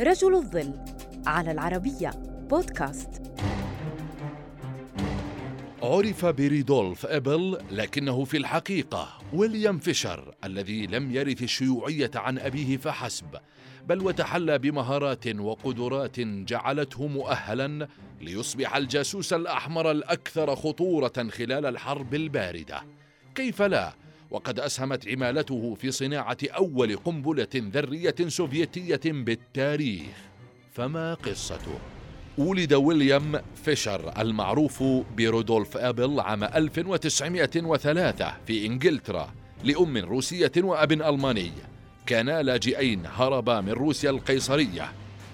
رجل الظل على العربية بودكاست عرف بريدولف إبل لكنه في الحقيقة ويليام فيشر الذي لم يرث الشيوعية عن أبيه فحسب بل وتحلى بمهارات وقدرات جعلته مؤهلا ليصبح الجاسوس الأحمر الأكثر خطورة خلال الحرب الباردة كيف لا؟ وقد أسهمت عمالته في صناعة أول قنبلة ذرية سوفيتية بالتاريخ. فما قصته؟ ولد ويليام فيشر المعروف برودولف أبل عام 1903 في إنجلترا لأم روسية وأب ألماني. كانا لاجئين هربا من روسيا القيصرية.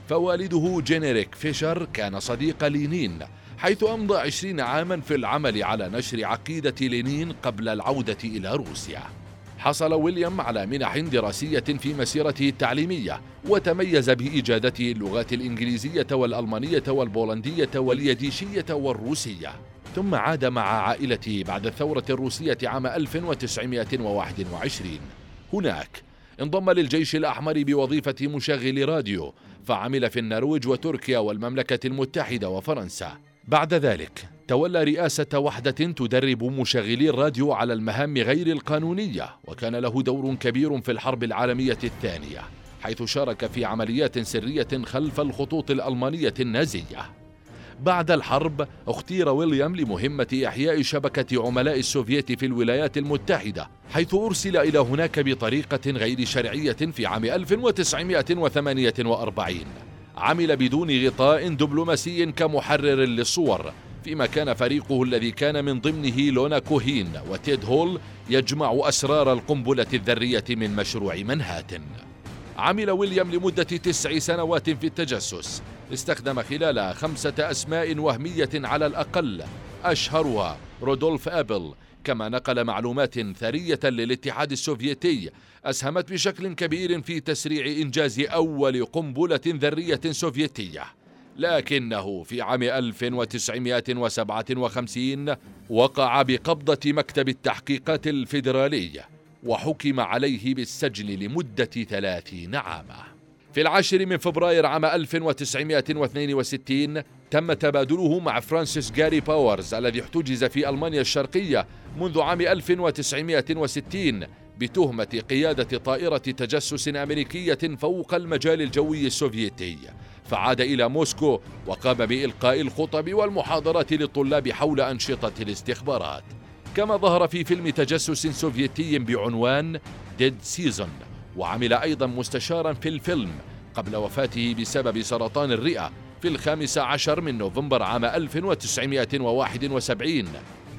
فوالده جينيريك فيشر كان صديق لينين حيث أمضى عشرين عاما في العمل على نشر عقيدة لينين قبل العودة إلى روسيا. حصل ويليام على منح دراسية في مسيرته التعليمية وتميز بإجادته اللغات الإنجليزية والألمانية والبولندية واليديشية والروسية. ثم عاد مع عائلته بعد الثورة الروسية عام 1921 هناك انضم للجيش الأحمر بوظيفة مشغل راديو فعمل في النرويج وتركيا والمملكة المتحدة وفرنسا. بعد ذلك تولى رئاسة وحدة تدرب مشغلي الراديو على المهام غير القانونية وكان له دور كبير في الحرب العالمية الثانية حيث شارك في عمليات سرية خلف الخطوط الألمانية النازية. بعد الحرب اختير ويليام لمهمة إحياء شبكة عملاء السوفييت في الولايات المتحدة حيث أرسل إلى هناك بطريقة غير شرعية في عام 1948 عمل بدون غطاء دبلوماسي كمحرر للصور فيما كان فريقه الذي كان من ضمنه لونا كوهين وتيد هول يجمع أسرار القنبلة الذرية من مشروع منهاتن. عمل ويليام لمدة تسع سنوات في التجسس استخدم خلالها خمسة أسماء وهمية على الأقل. أشهرها رودولف أبل كما نقل معلومات ثرية للاتحاد السوفيتي أسهمت بشكل كبير في تسريع إنجاز أول قنبلة ذرية سوفيتية. لكنه في عام 1957 وقع بقبضة مكتب التحقيقات الفيدرالي وحكم عليه بالسجن لمدة ثلاثين عاما. في العاشر من فبراير عام 1962 تم تبادله مع فرانسيس جاري باورز الذي احتجز في ألمانيا الشرقية منذ عام 1960 بتهمة قيادة طائرة تجسس أمريكية فوق المجال الجوي السوفيتي. فعاد إلى موسكو وقام بإلقاء الخطب والمحاضرات للطلاب حول أنشطة الاستخبارات. كما ظهر في فيلم تجسس سوفيتي بعنوان Dead Season وعمل أيضا مستشارا في الفيلم قبل وفاته بسبب سرطان الرئة في الخامس عشر من نوفمبر عام 1971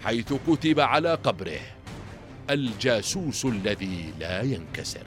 حيث كتب على قبره الجاسوس الذي لا ينكسر.